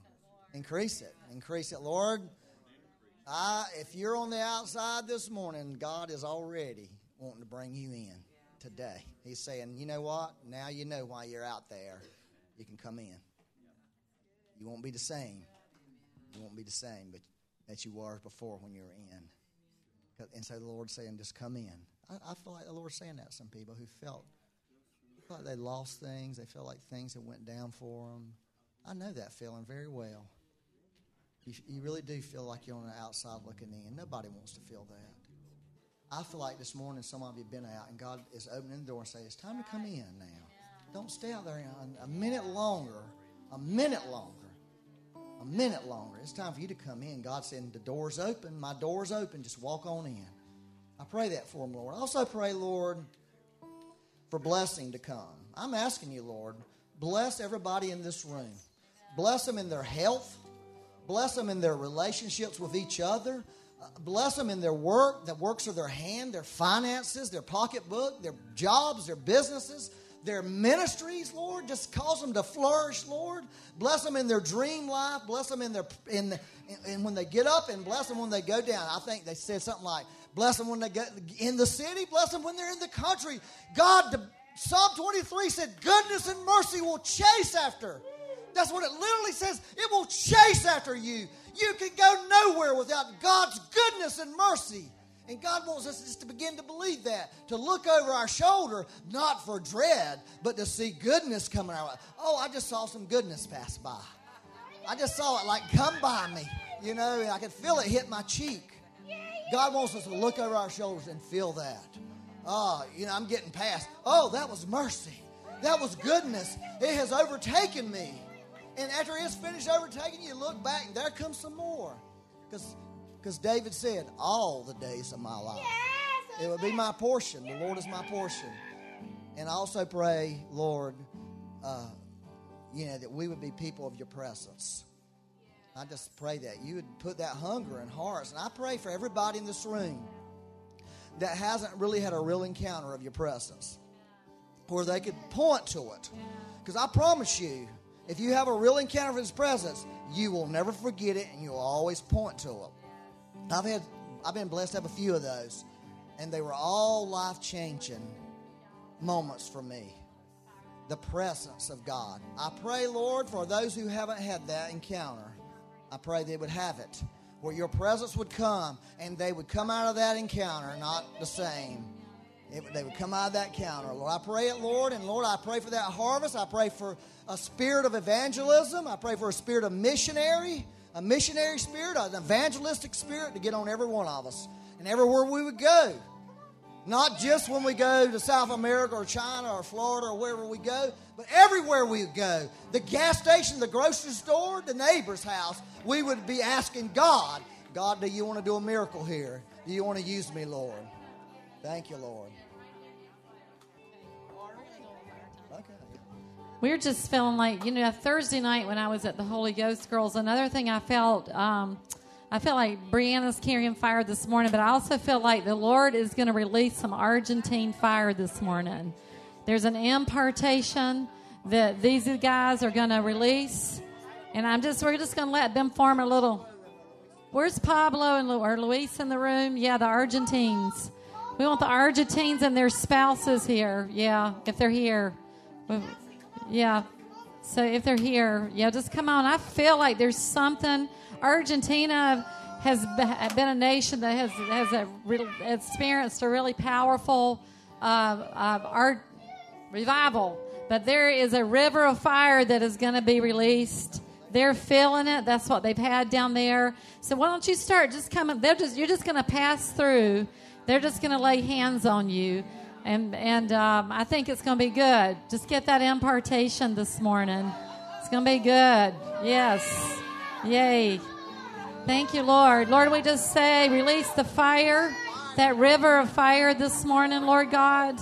Increase it. Increase it. Lord, I, if you're on the outside this morning, God is already wanting to bring you in today. He's saying, you know what? Now you know why you're out there. You can come in. You won't be the same. You won't be the same, but that you were before when you were in. And so the Lord's saying, just come in. I, I feel like the Lord's saying that to some people who felt like they lost things. They felt like things had went down for them. I know that feeling very well. You, you really do feel like you're on the outside looking in. Nobody wants to feel that. I feel like this morning some of you have been out and God is opening the door and saying, It's time to come in now. Don't stay out there a, minute longer. A minute longer. A minute longer. It's time for you to come in. God said, The door's open. My door's open. Just walk on in. I pray that for them, Lord. I also pray, Lord, for blessing to come. I'm asking you, Lord, bless everybody in this room. Bless them in their health. Bless them in their relationships with each other. Uh, bless them in their work, the works of their hand, their finances, their pocketbook, their jobs, their businesses, their ministries, Lord. Just cause them to flourish, Lord. Bless them in their dream life. Bless them in their in, the, in when they get up, and bless them when they go down. I think they said something like, "Bless them when they get in the city. Bless them when they're in the country." God, the, Psalm 23 said, "Goodness and mercy will chase after." That's what it literally says. It will chase after you. You can go nowhere without God's goodness and mercy. And God wants us just to begin to believe that, to look over our shoulder, not for dread, but to see goodness coming our way. Oh, I just saw some goodness pass by. I just saw it like come by me, you know, and I could feel it hit my cheek. God wants us to look over our shoulders and feel that. Oh, you know, I'm getting past. Oh, that was mercy. That was goodness. It has overtaken me. And after it's finished overtaking you, look back and there comes some more. Because David said, all the days of my life. It will be my portion. The Lord is my portion. And I also pray, Lord, uh, you know, that we would be people of your presence. I just pray that you would put that hunger in hearts. And I pray for everybody in this room that hasn't really had a real encounter of your presence where they could point to it. Because I promise you, if you have a real encounter with his presence, you will never forget it and you'll always point to it. I've had I've been blessed to have a few of those, and they were all life changing moments for me. The presence of God. I pray, Lord, for those who haven't had that encounter, I pray they would have it. Where your presence would come and they would come out of that encounter not the same. It, they would come out of that counter. Lord, I pray it, Lord, and Lord, I pray for that harvest. I pray for a spirit of evangelism. I pray for a spirit of missionary, a missionary spirit, an evangelistic spirit to get on every one of us and everywhere we would go. Not just when we go to South America or China or Florida or wherever we go, but everywhere we go. The gas station, the grocery store, the neighbor's house, we would be asking God, God, do you want to do a miracle here? Do you want to use me, Lord? Thank you, Lord. We are just feeling like you know Thursday night when I was at the Holy Ghost Girls. Another thing I felt, um, I feel like Brianna's carrying fire this morning, but I also feel like the Lord is going to release some Argentine fire this morning. There's an impartation that these guys are going to release, and I'm just we're just going to let them form a little. Where's Pablo and Lu- or Luis in the room? Yeah, the Argentines. We want the Argentines and their spouses here. Yeah, if they're here. We- yeah. So if they're here, yeah, just come on. I feel like there's something. Argentina has been a nation that has has a real, experienced a really powerful uh, uh, art revival. But there is a river of fire that is going to be released. They're feeling it. That's what they've had down there. So why don't you start just coming? They're just you're just going to pass through. They're just going to lay hands on you, and and um, I think it's going to be good. Just get that impartation this morning. It's going to be good. Yes. Yay. Thank you, Lord. Lord, we just say, release the fire, that river of fire this morning, Lord God,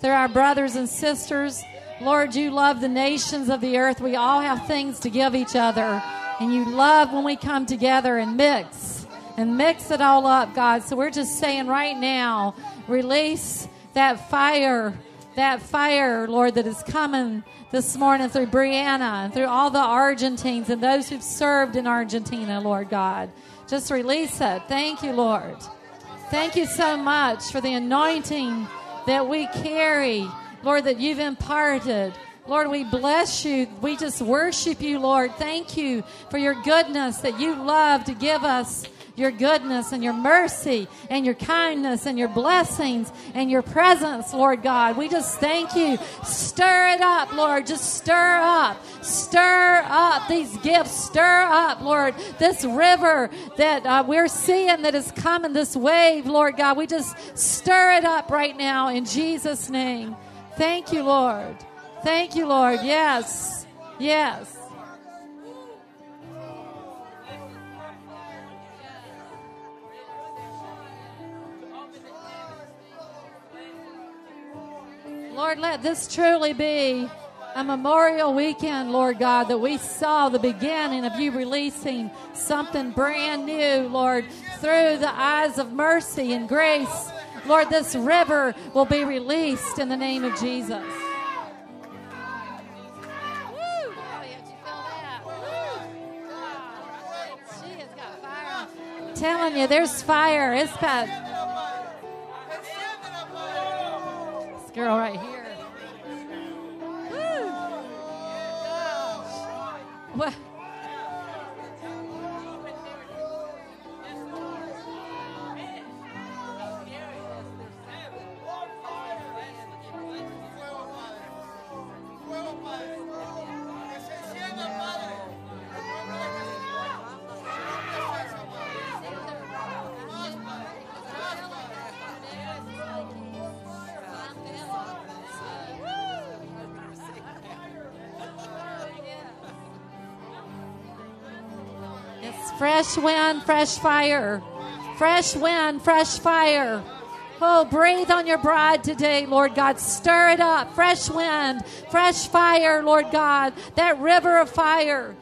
through our brothers and sisters. Lord, you love the nations of the earth. We all have things to give each other. And you love when we come together and mix and mix it all up, God. So we're just saying right now, release that fire, that fire, Lord, that is coming this morning through Brianna and through all the Argentines and those who've served in Argentina, Lord God. Just release it. Thank you, Lord. Thank you so much for the anointing that we carry, Lord, that you've imparted. Lord, we bless you. We just worship you, Lord. Thank you for your goodness that you love to give us your goodness and your mercy and your kindness and your blessings and your presence, Lord God. We just thank you. Stir it up, Lord. Just stir up. Stir up these gifts. Stir up, Lord, this river that uh, we're seeing that is coming, this wave, Lord God. We just stir it up right now in Jesus' name. Thank you, Lord. Thank you, Lord. Yes. Yes. Lord, let this truly be a memorial weekend, Lord God, that we saw the beginning of you releasing something brand new, Lord, through the eyes of mercy and grace. Lord, this river will be released in the name of Jesus. Telling you, there's fire. It's got girl right here. Woo! Well, wind, fresh fire. Fresh wind, fresh fire. Oh, breathe on your bride today, Lord God. Stir it up. Fresh wind, fresh fire, Lord God. That river of fire.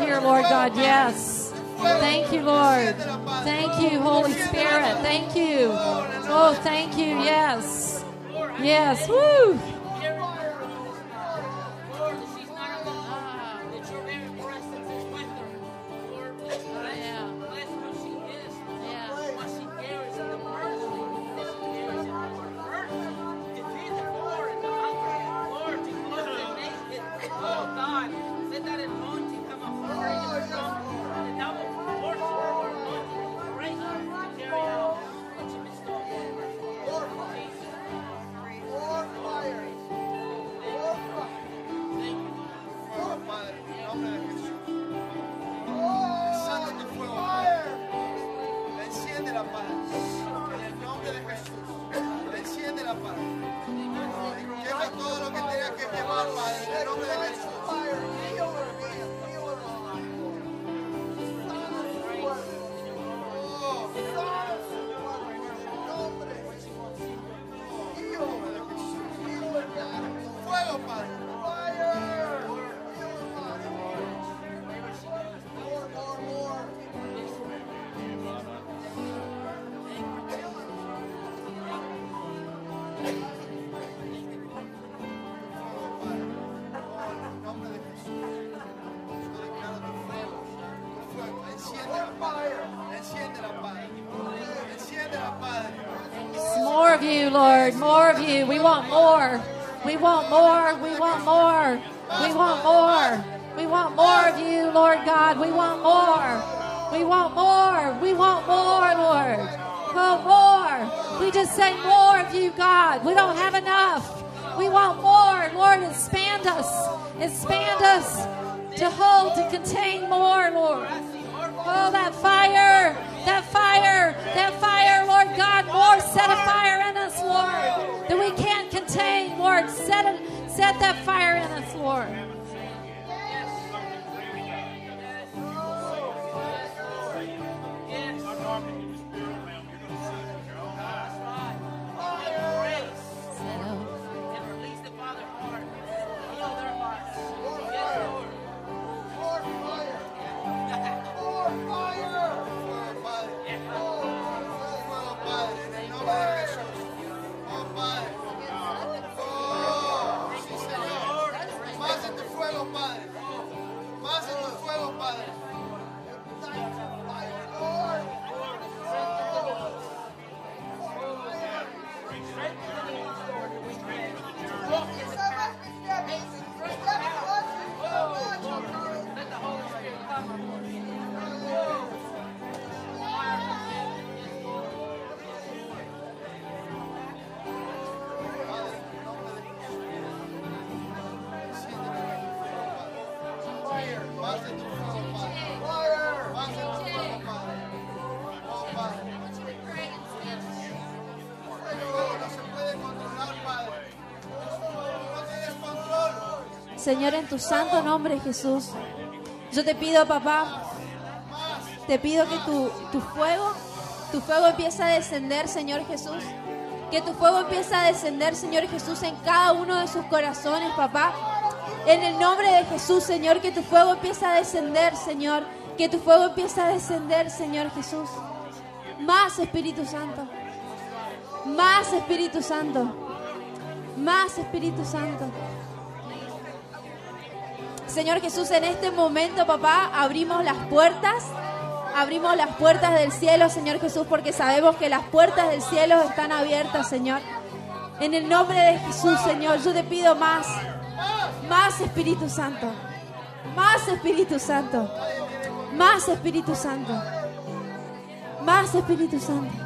Here, Lord God. Yes. Thank you, Lord. Thank you, Holy Spirit. Thank you. Oh, thank you. Yes. Yes. Woo. That fire in us, Lord. Señor, en tu santo nombre, Jesús. Yo te pido, papá, te pido que tu, tu fuego, tu fuego empiece a descender, Señor Jesús. Que tu fuego empiece a descender, Señor Jesús, en cada uno de sus corazones, papá. En el nombre de Jesús, Señor, que tu fuego empiece a descender, Señor. Que tu fuego empiece a descender, Señor Jesús. Más Espíritu Santo. Más Espíritu Santo. Más Espíritu Santo. Señor Jesús, en este momento, papá, abrimos las puertas. Abrimos las puertas del cielo, Señor Jesús, porque sabemos que las puertas del cielo están abiertas, Señor. En el nombre de Jesús, Señor, yo te pido más. Más Espíritu Santo. Más Espíritu Santo. Más Espíritu Santo. Más Espíritu Santo.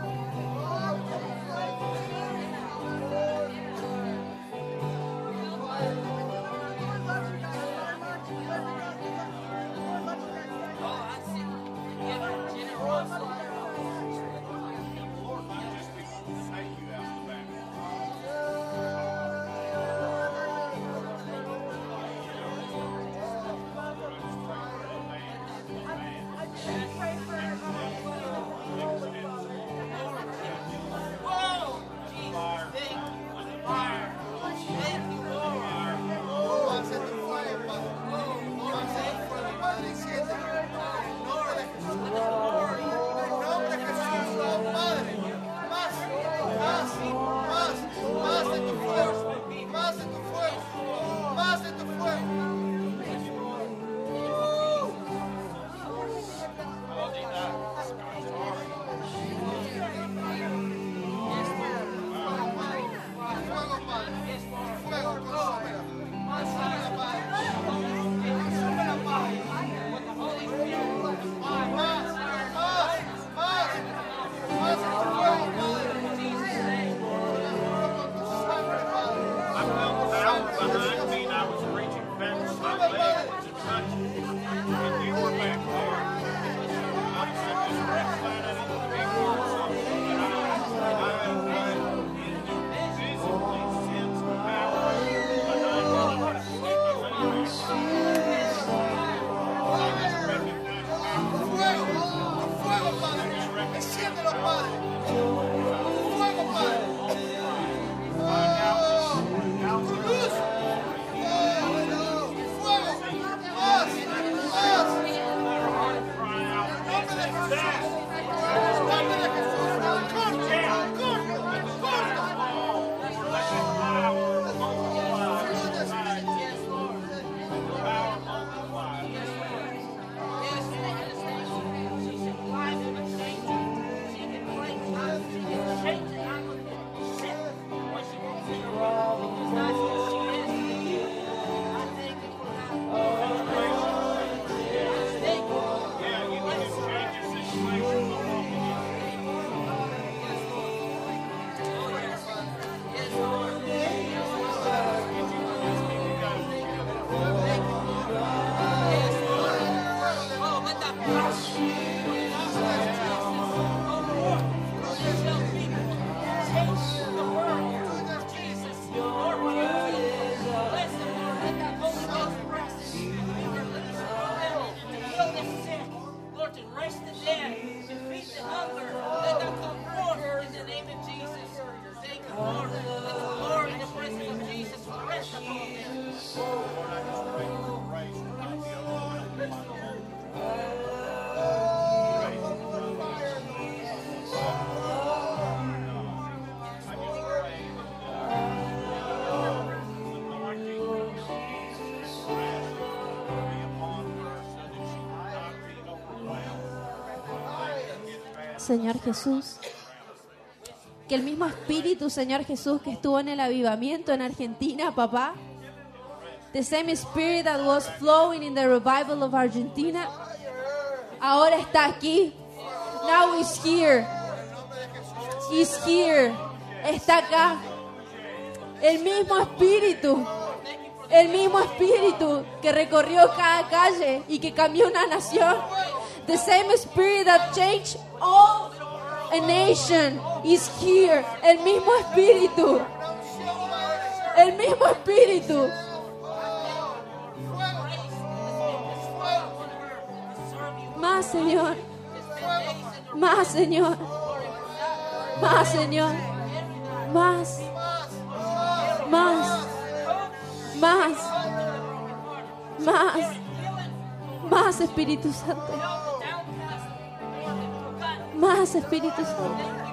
Señor Jesús. Que el mismo espíritu, Señor Jesús, que estuvo en el avivamiento en Argentina, papá. The same spirit that was flowing in the revival of Argentina. Ahora está aquí. Now he's here. He's here. Está acá. El mismo espíritu. El mismo espíritu que recorrió cada calle y que cambió una nación. The same spirit that changed all a nation is here. El mismo espíritu. El mismo espíritu. Más, Señor. Más, Señor. Más, Señor. Más. Más. Más. Más. Más Espíritu Santo. Más Espíritu Santo.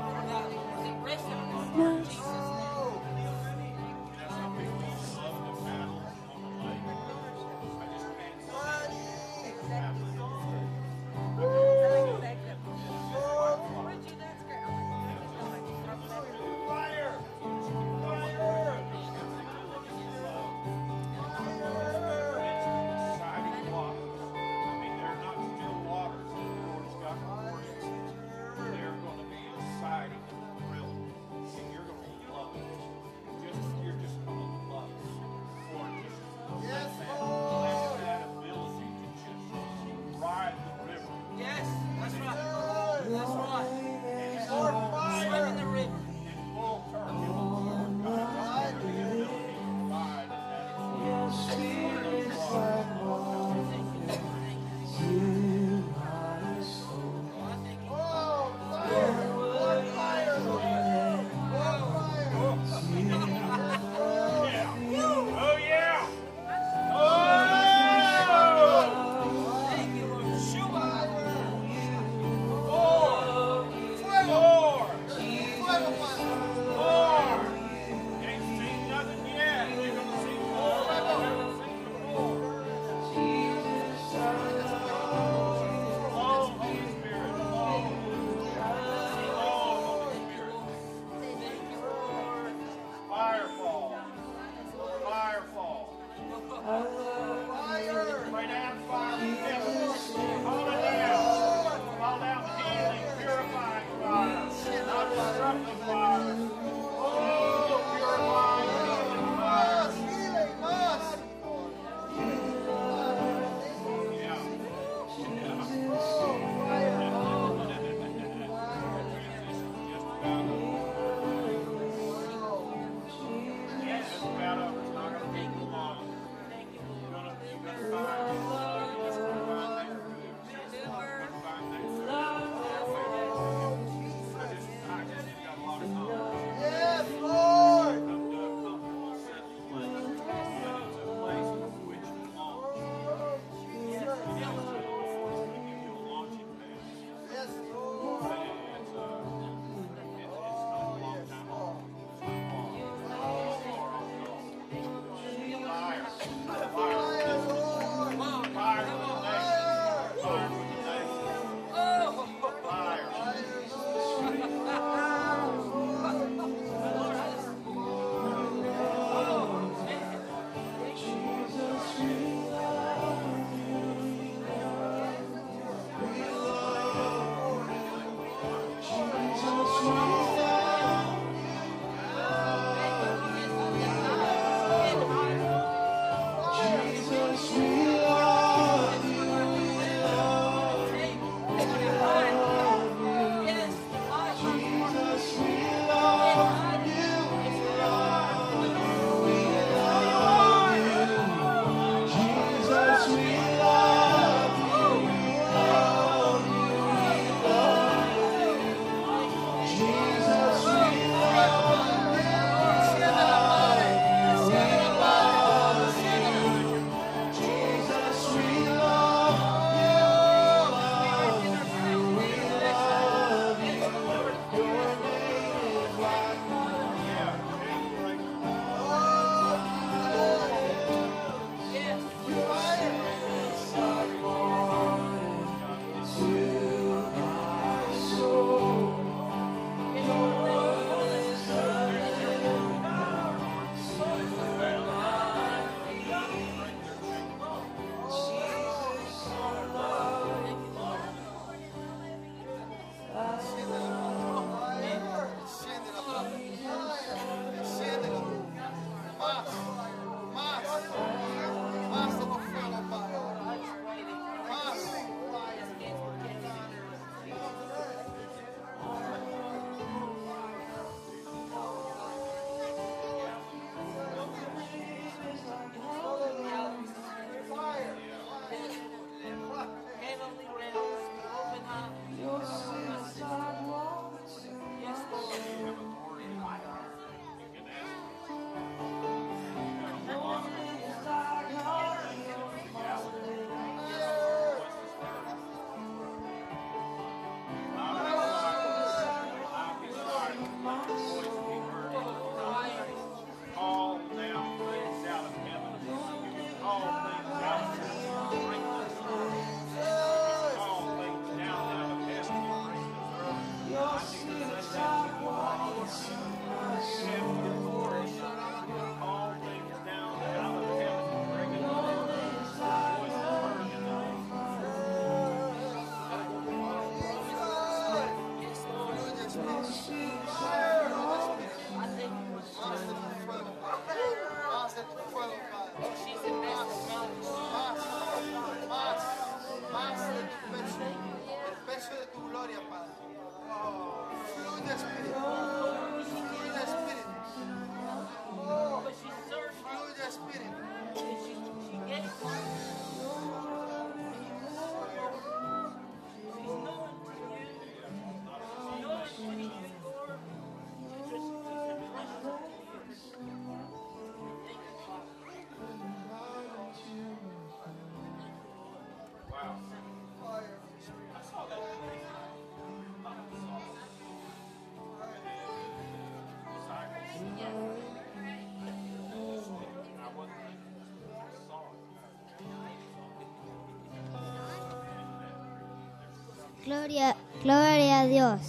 Gloria, gloria a Dios.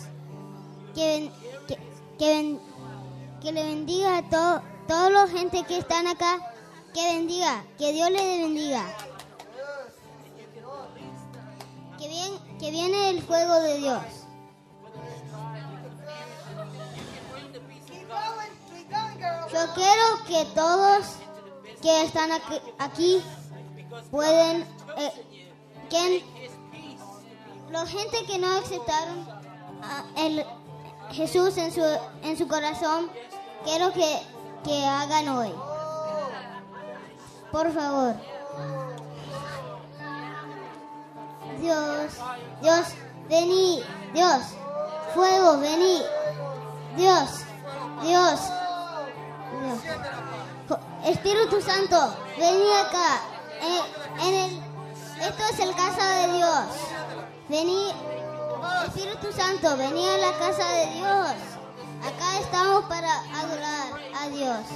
Que, que, que le bendiga a to- toda la gente que están acá. Que bendiga, que Dios le bendiga. Que, viene el fuego de Dios. Yo quiero que todos que están aquí, aquí pueden, eh, la gente que no aceptaron a el Jesús en su, en su corazón, quiero que, que hagan hoy. Por favor. Dios, Dios, vení, Dios, fuego, vení, Dios, Dios, Espíritu Santo, vení acá. En, en el, esto es el casa de Dios. Vení, Espíritu Santo, vení a la casa de Dios. Acá estamos para adorar a Dios.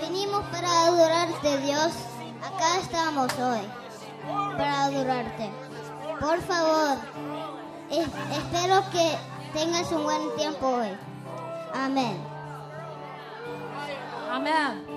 Venimos para adorarte, Dios. Acá estamos hoy para adorarte. Por favor, es- espero que tengas un buen tiempo hoy. Amén. Amen.